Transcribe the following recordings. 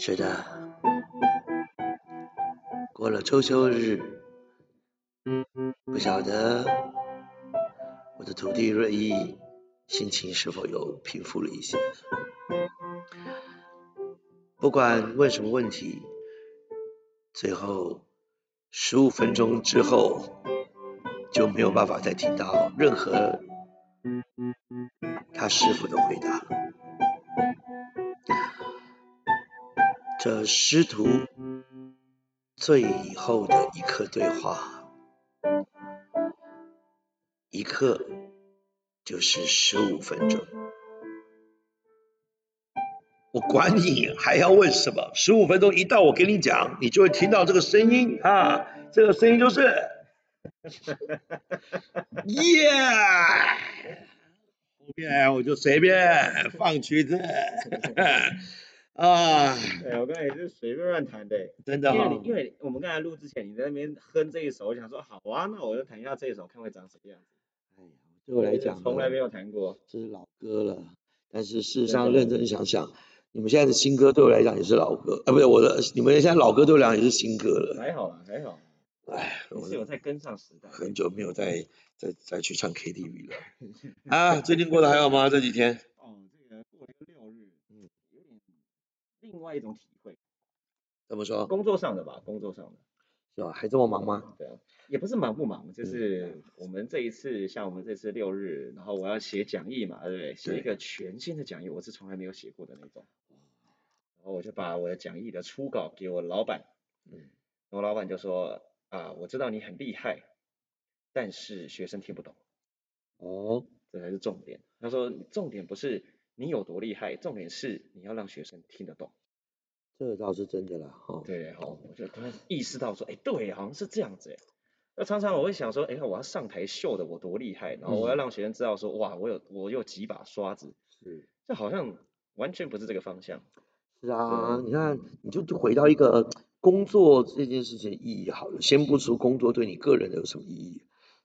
是的，过了周休日，不晓得我的徒弟瑞意心情是否又平复了一些。不管问什么问题，最后十五分钟之后就没有办法再听到任何他师傅的回答了。这师徒最后的一刻对话，一刻就是十五分钟。我管你还要问什么？十五分钟一到，我给你讲，你就会听到这个声音啊！这个声音就是，耶！后面我就随便放曲子啊。对，我刚才也是随便乱弹的，真的哈因为你。因为我们刚才录之前你在那边哼这一首，我想说好啊，那我就弹一下这一首，看会长什么样子。哎呀，对我来讲，从来没有弹过。这是老歌了。但是事实上，认真想想，你们现在的新歌对我来讲也是老歌，啊，不是我的，你们现在老歌对我来讲也是新歌了。还好啦，还好，哎，你我是有在跟上时代。很久没有再再再去唱 KTV 了。啊，最近过得还好吗？这几天？哦，这个过了一个六日，嗯嗯，有点另外一种体会，怎么说？工作上的吧，工作上的。是吧？还这么忙吗？对啊，也不是忙不忙，嗯就是我们这一次，像我们这次六日，然后我要写讲义嘛，对不对？写一个全新的讲义，我是从来没有写过的那种。然后我就把我的讲义的初稿给我老板，嗯然后老板就说啊，我知道你很厉害，但是学生听不懂，哦，这才是重点。他说重点不是你有多厉害，重点是你要让学生听得懂。这倒是真的啦，哈。对，好，我就突然意识到说，哎，对，好像是这样子，哎。那常常我会想说，哎，我要上台秀的我多厉害，然后我要让学生知道说，哇，我有我有几把刷子，是这好像完全不是这个方向。是啊，你看，你就回到一个工作这件事情的意义好了，先不说工作对你个人的有什么意义，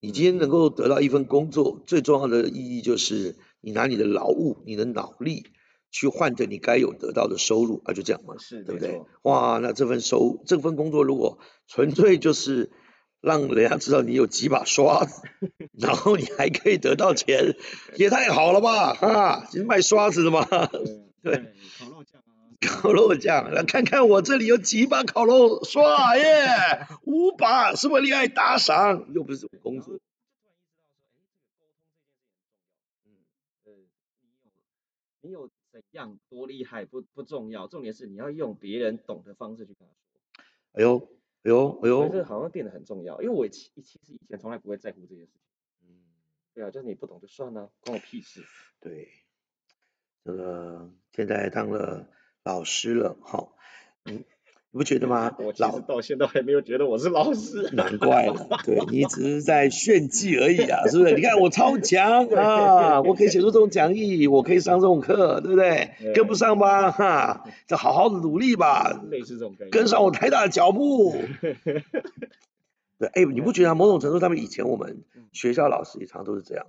你今天能够得到一份工作，最重要的意义就是你拿你的劳务、你的脑力去换得你该有得到的收入，啊，就这样嘛，是，对不对？哇，那这份收这份工作如果纯粹就是让人家知道你有几把刷子，然后你还可以得到钱，也太好了吧？啊，是卖刷子的嘛？对对，烤肉酱啊，烤肉酱，来看看我这里有几把烤肉刷耶，五把，是不是厉害？打赏，又不是我工作。嗯，呃，你有怎样多厉害不不重要，重点是你要用别人懂的方式去跟他说。哎呦，哎呦，哎我觉得这呦，好像变得很重要，因为我其其实以前从来不会在乎这件事情。嗯，对啊，就是你不懂就算了，关我屁事。对，这个现在当了老师了，好，嗯，你不觉得吗我？老实到现在还没有觉得我是老师。难怪了，对 你只是在炫技而已啊，是不是？你看我超强啊，我可以写出这种讲义，我可以上这种课，对不对？对跟不上吧，哈，就好好的努力吧，类似这种概念。跟上我台大的脚步。对，哎，你不觉得、啊、某种程度上面，以前我们学校老师也常都是这样，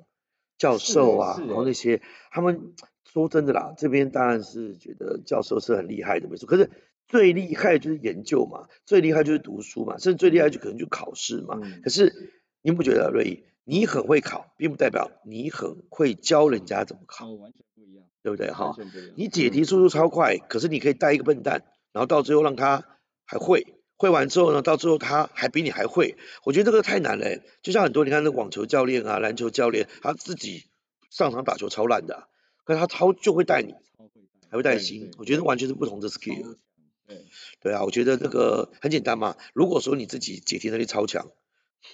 教授啊，然后那些他们说真的啦，这边当然是觉得教授是很厉害的，没错。可是最厉害就是研究嘛，最厉害就是读书嘛，甚至最厉害就可能就考试嘛。嗯可是你不觉得瑞怡，你很会考，并不代表你很会教人家怎么考，哦，完全不一样，对不对？哈。你解题速度超快，可是你可以带一个笨蛋，然后到最后让他还会，会完之后呢，到最后他还比你还会，我觉得这个太难了欸。就像很多你看那网球教练啊、篮球教练，他自己上场打球超烂的啊、可是他超就会带你，还会带对心，我觉得完全是不同的 skill。强对，啊，我觉得这个很简单嘛。如果说你自己解题能力超强，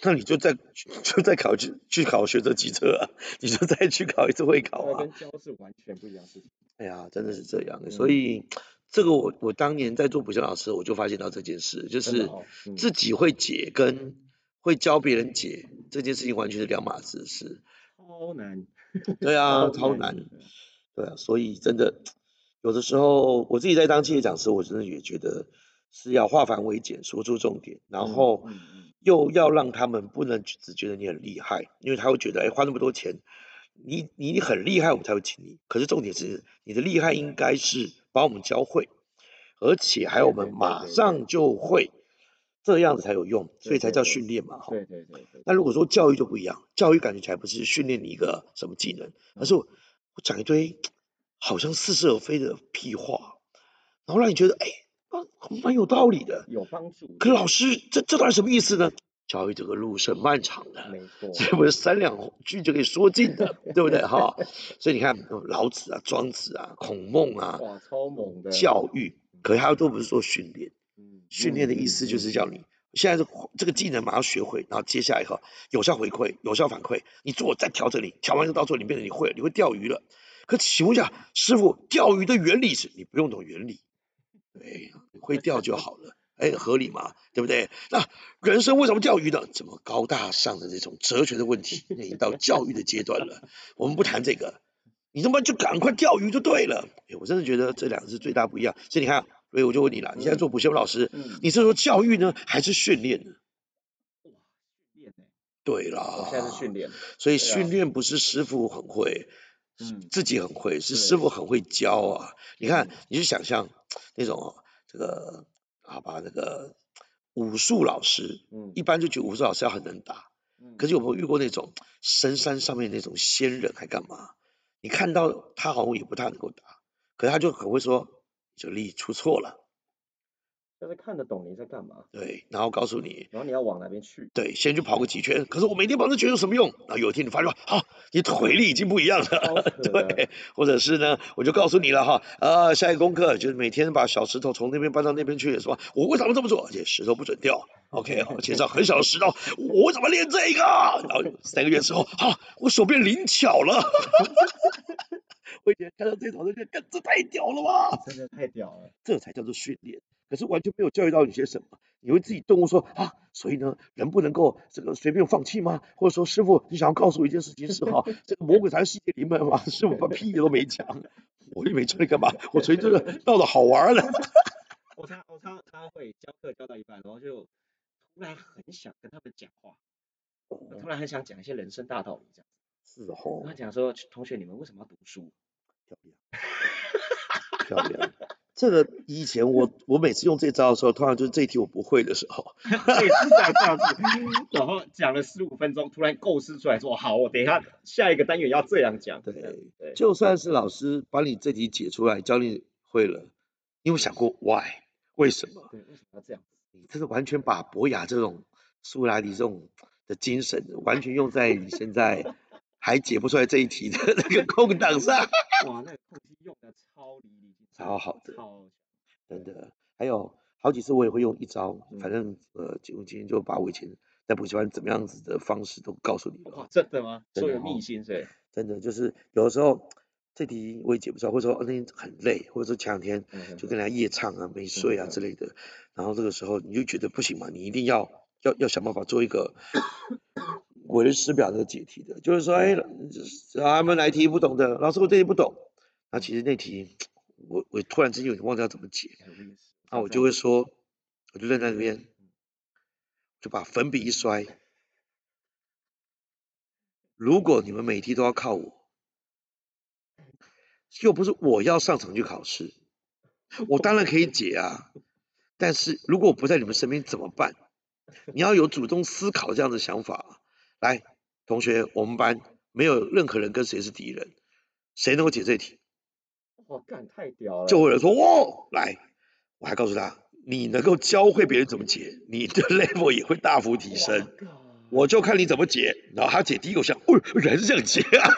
那你就再就再考去去考学测机车啊，你就再去考一次会考啊。跟教是完全不一样的事情。哎呀，真的是这样所以这个我我当年在做补习老师，我就发现到这件事，就是自己会解跟会教别人解这件事情完全是两码子事。超难。对啊，超超难。对啊，所以真的有的时候我自己在当企业讲师，我真的也觉得是要化繁为简，说出重点，然后又要让他们不能只觉得你很厉害，因为他会觉得哎花那么多钱，你你很厉害我们才会请你，可是重点是你的厉害应该是把我们教会，而且还有我们马上就会，这样子才有用，所以才叫训练嘛。对对对对。那如果说教育就不一样，教育感觉起来不是训练你一个什么技能，而是我讲一堆好像似是而非的屁话，然后让你觉得哎，蛮有道理的，有帮助。可老师，这这段什么意思呢？教育这个路是漫长的，没错，这不是三两句就可以说尽的，对不对？哈，所以你看老子啊、庄子啊、孔孟啊，哇，超猛的教育，可是他都不是做训练，训练的意思就是叫你现在这这个技能马上学会，然后接下来以后有效回馈、有效反馈，你做再调整你，调完之后到最后你变成你会，你会钓鱼了。可请问一下，师傅，钓鱼的原理是你不用懂原理，对，会钓就好了。哎，合理嘛，对不对？那人生为什么钓鱼呢？这么高大上的这种哲学的问题，已经到教育的阶段了。我们不谈这个，你他妈就赶快钓鱼就对了。哎，我真的觉得这两个是最大不一样。所以你看，所以我就问你了，你现在做补习班老师，你是说教育呢，还是训练呢？哇，训练对啦，我现在是训练。所以训练不是师傅很会，嗯，自己很会，是师傅很会教啊。你看，你就想象那种这个。好吧，那个武术老师，嗯，一般就觉得武术老师要很能打，嗯，可是有没有遇过那种深山上面那种仙人还干嘛？你看到他好像也不太能够打，可是他就很会说，这力出错了。但是看得懂你在干嘛？对，然后告诉你，然后你要往哪边去？对，先去跑个几圈。可是我每天跑这圈有什么用？然后有一天你发现，好，你腿力已经不一样了。对，或者是呢，我就告诉你了哈，啊，下一个功课就是每天把小石头从那边搬到那边去，是吧？我为什么这么做？而且石头不准掉，OK，而且是很小的石头，我怎么练这个？然后三个月之后，好，我手变灵巧了。我以前看到这种，就觉得这太屌了吧？真的太屌了，这才叫做训练。可是完全没有教育到你些什么，你会自己动物说啊，所以呢，人不能够这个随便放弃吗？或者说，师傅，你想要告诉我一件事情是哈，这个魔鬼才是世界灵门吗？师傅把屁都没讲，我又没教你干嘛？我纯粹是闹着好玩 的。我常我他他会教课教到一半，然后就突然很想跟他们讲话，我突然很想讲一些人生大道理这样子。是哦。他讲说，同学你们为什么要读书？漂亮，漂亮。这个以前我我每次用这招的时候，通常就是这一题我不会的时候，每次讲这样子，然后讲了十五分钟，突然构思出来说好，我等一下下一个单元要这样讲。对对，就算是老师把你这题解出来，教你会了，你有想过 why 为什么？对，为什么要这样？你这是完全把博雅这种苏拉迪这种的精神，完全用在你现在还解不出来这一题的那个空档上。哇，那个空隙用的超离离。超好的，真的，还有好几次我也会用一招，反正呃，我今天就把我以前在补习班怎么样子的方式都告诉你了。真的吗？所有秘辛是？真的就是有的时候这题我也解不出来，或者说那天很累，或者说前两天就跟人家夜唱啊、没睡啊之类的，然后这个时候你就觉得不行嘛，你一定要要要想办法做一个为人师表的解题的，就是说，哎，他们来题不懂的，老师我这题不懂，那其实那题。我我突然之间有点忘掉怎么解，那我就会说，我就站在那边，就把粉笔一摔。如果你们每题都要靠我，又不是我要上场去考试，我当然可以解啊。但是如果我不在你们身边怎么办？你要有主动思考这样的想法。来，同学，我们班没有任何人跟谁是敌人，谁能够解这题？哇，干太屌了！就会有人说，哇，来，我还告诉他，你能够教会别人怎么解，你的 level 也会大幅提升。我就看你怎么解，然后他解第一个像，哦，原来是这样解啊！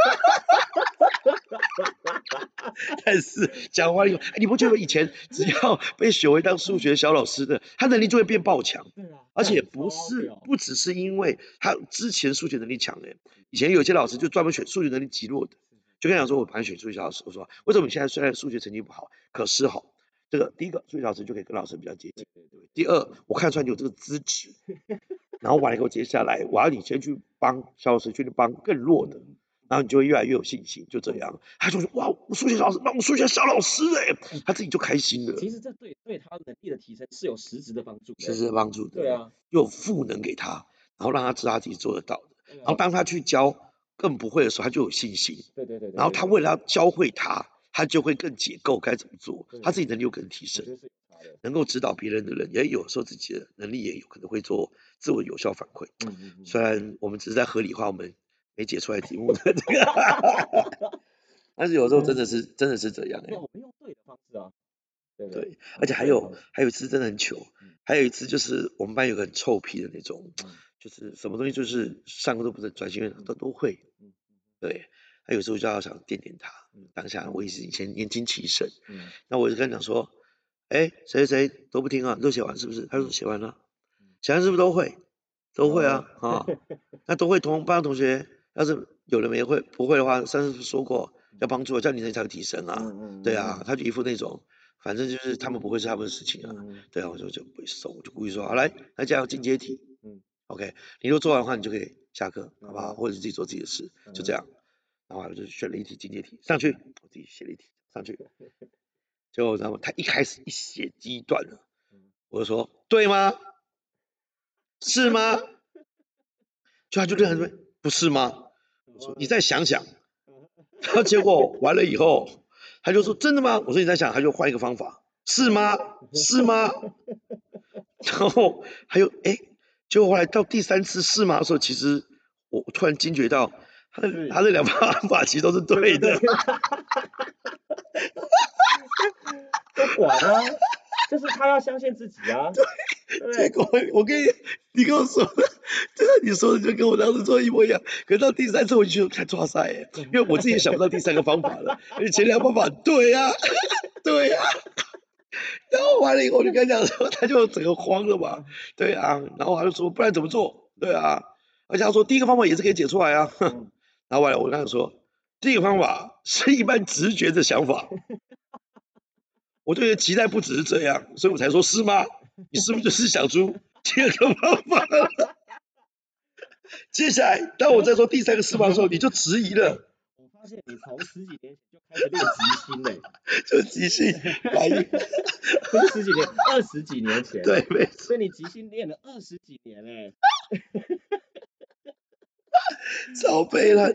但是讲完以后，哎，你不觉得以前只要被选为当数学小老师的，他能力就会变爆强？对啊，而且不是不只是因为他之前数学能力强的，以前有些老师就专门选数学能力极弱的。就跟讲说，我盘选数学老师，我说为什么你现在虽然数学成绩不好，可是哈，这个第一个数学老师就可以跟老师比较接近，第二，我看出来你有这个资质，然后完了以后接下来我要你先去帮小老师去帮更弱的，然后你就会越来越有信心，就这样。他就说哇，我数学老师帮我数学小老师哎，他自己就开心了。其实这对对他能力的提升是有实质的帮助，实质的帮助，对啊，又赋能给他，然后让他知道他自己做得到的，然后当他去教。更不会的时候，他就有信心。对对对。然后他为了要教会他，他就会更解构该怎么做，他自己能力有可能提升。能够指导别人的人，也有时候自己的能力也有可能会做自我有效反馈。嗯嗯嗯。虽然我们只是在合理化我们没解出来题目的这 个，但是有时候真的是真的是这样哎、那我们用对的方式啊，对对？对，而且还有还有一次真的很糗，还有一次就是我们班有个很臭屁的那种，嗯就是什么东西就是上课都不是专心院都都会，嗯对，他有时候就要想点点他嗯，当下我也是以前年轻气盛，嗯。那我就跟他讲说，哎，谁谁谁都不听啊，都写完是不是？他说写完了，写完是不是都会？都会啊，啊，那都会同班同学，要是有人没会不会的话，上次说过要帮助，叫你能力才会提升啊，对啊，他就一副那种，反正就是他们不会是他们的事情啊，嗯对啊，我就就不会送，我就故意说，好来，那这样进阶题，嗯，OK，你如果做完的话，你就可以下课，好不好？嗯或者自己做自己的事，就这样。然后我就选了一题进阶题上去，我自己写了一题上去，结果然后他一开始一写第一段了，我就说对吗？是吗？就他就认为不是吗？我说你再想想，然后结果完了以后，他就说真的吗？我说你再想，他就换一个方法，是吗？是吗？然后还有哎，结果后来到第三次是吗的时候，其实我我突然惊觉到他的是他的两个方法其实都是对的，不 管啊，就是他要相信自己啊，对？结果我跟你你跟我说的，真的你说的就跟我当时做的一模一样。可是到第三次我就觉得太抓塞耶，因为我自己也想不到第三个方法了，而且前两个方法对呀、对呀、然后完了以后我就跟他讲说，他就整个慌了嘛，对啊，然后他就说不然怎么做？对啊，而且他说第一个方法也是可以解出来啊，嗯然后完了我跟他说，第一个方法是一般直觉的想法。我对你的期待不只是这样，所以我才说是吗？你是不是就是想出 第二个方法了？接下来，当我在说第三个是吗的时候，你就迟疑了，我发现你从十几年前就开始练即兴嘞，就即兴反应。不是 十几年，二十几年前。对，没错，所以你即兴练了二十几年嘞。超悲了，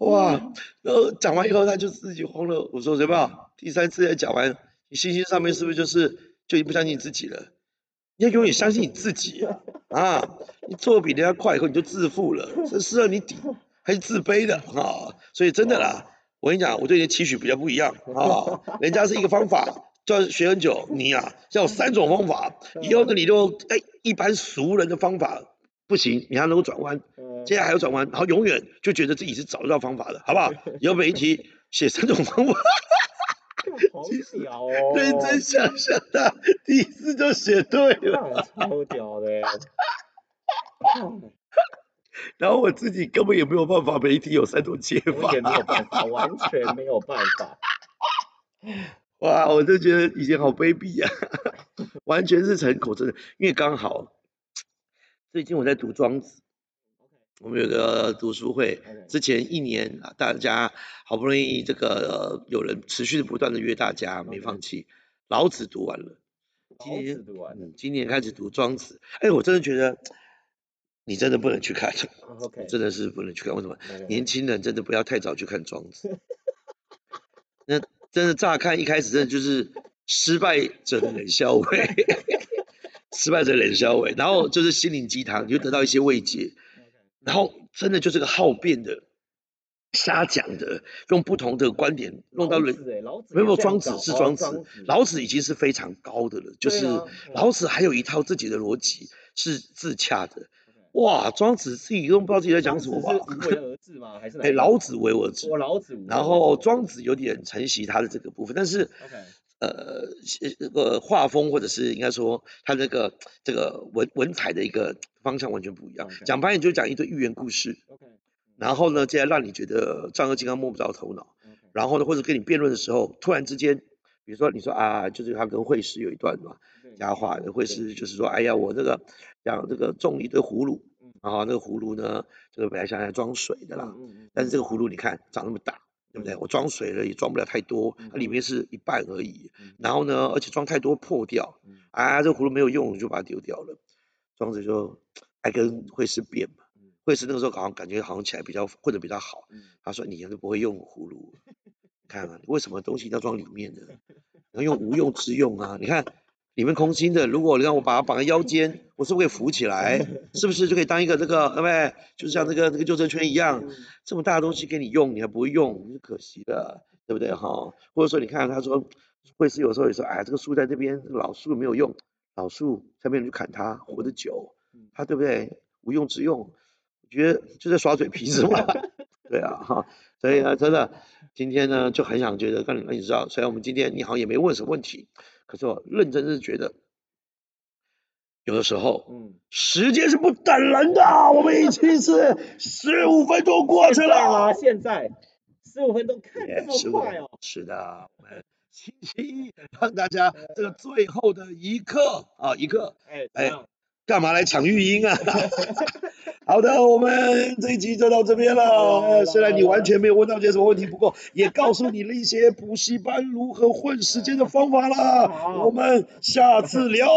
哇！然后讲完以后，他就自己慌了。我说什么？第三次再讲完，你信心上面是不是就是就已经不相信你自己了？你要永远相信你自己啊！你做比人家快以后，你就自负了，这是让你底还是自卑的啊？所以真的啦，我跟你讲，我对你的期许比较不一样 啊。人家是一个方法，就要学很久，你呀、要有三种方法。以后呢，你就哎一般俗人的方法不行，你还能够转弯。嗯接下来还要转弯，然后永远就觉得自己是找得到方法的，好不好？以后每一题 写三种方法，好 屌哦！认真想想他第一次就写对了，超屌的欸。然后我自己根本也没有办法每一题有三种解法也，没有办法，完全没有办法。哇，我就觉得以前好卑鄙呀、完全是成口真的，因为刚好最近我在读庄子。我们有个读书会，之前一年啊，大家好不容易这个、呃、有人持续的不断的约大家，没放弃。老子读完了，今年子读完了嗯，今年开始读庄子。哎，我真的觉得你真的不能去看，，OK，真的是不能去看。为什么？年轻人真的不要太早去看庄子。那真的乍看一开始真的就是失败者的冷笑话，失败者冷笑话，然后就是心灵鸡汤，你就得到一些慰藉。然后真的就是个好辩的、瞎讲的，用不同的观点弄到人。没有庄子是庄子子，老子已经是非常高的了，就是老子还有一套自己的逻辑是自洽的。哇，庄子自己都不知道自己在讲什么吧？庄子是无为而治吗？还是老子为我治我，老子然后庄子有点承袭他的这个部分，但是呃，这个画风或者是应该说他这个这个文文采的一个方向完全不一样。讲白点就讲一堆寓言故事，OK，然后呢，接下来让你觉得丈二金刚摸不着头脑，然后呢，或者跟你辩论的时候，突然之间，比如说你说啊，就是他跟惠施有一段嘛，佳话的惠师就是说，哎呀，我这个讲这个种一堆葫芦嗯，然后那个葫芦呢，这个本来想来装水的啦，但是这个葫芦你看长那么大，对不对？我装水了也装不了太多，它里面是一半而已。嗯然后呢，而且装太多破掉，嗯啊，这个葫芦没有用，就把它丢掉了。庄子就爱跟惠施辩嘛嗯，惠施那个时候好像感觉好像起来比较混得比较好，嗯他说你还是不会用葫芦，看啊，你为什么东西要装里面呢？你要用无用之用啊！你看里面空心的，如果你让我把它绑在腰间，我是不是可以浮起来？是不是就可以当一个这个，对不对？就像这个这个救生圈一样，这么大的东西给你用，你还不会用，是可惜的，对不对哈？或者说你看他说，会是有时候也说，哎，这个树在这边，老树没有用，老树才没有人去砍它，活得久，它对不对？无用之用，我觉得就在耍嘴皮子嘛，对啊哈，所以呢，真的今天呢就很想觉得让你让你知道，虽然我们今天你好像也没问什么问题，可是我认真是觉得。有的时候，嗯，时间是不等人的，我们已经是 十五分钟过去了。现在十五分钟看这么快哦。是的，我们星期一让大家这个最后的一刻啊，一刻，哎哎，干嘛来抢育婴啊？好的，我们这一集就到这边了。虽然你完全没有问到些什么问题，不过也告诉你了一些补习班如何混时间的方法啦。我们下次聊。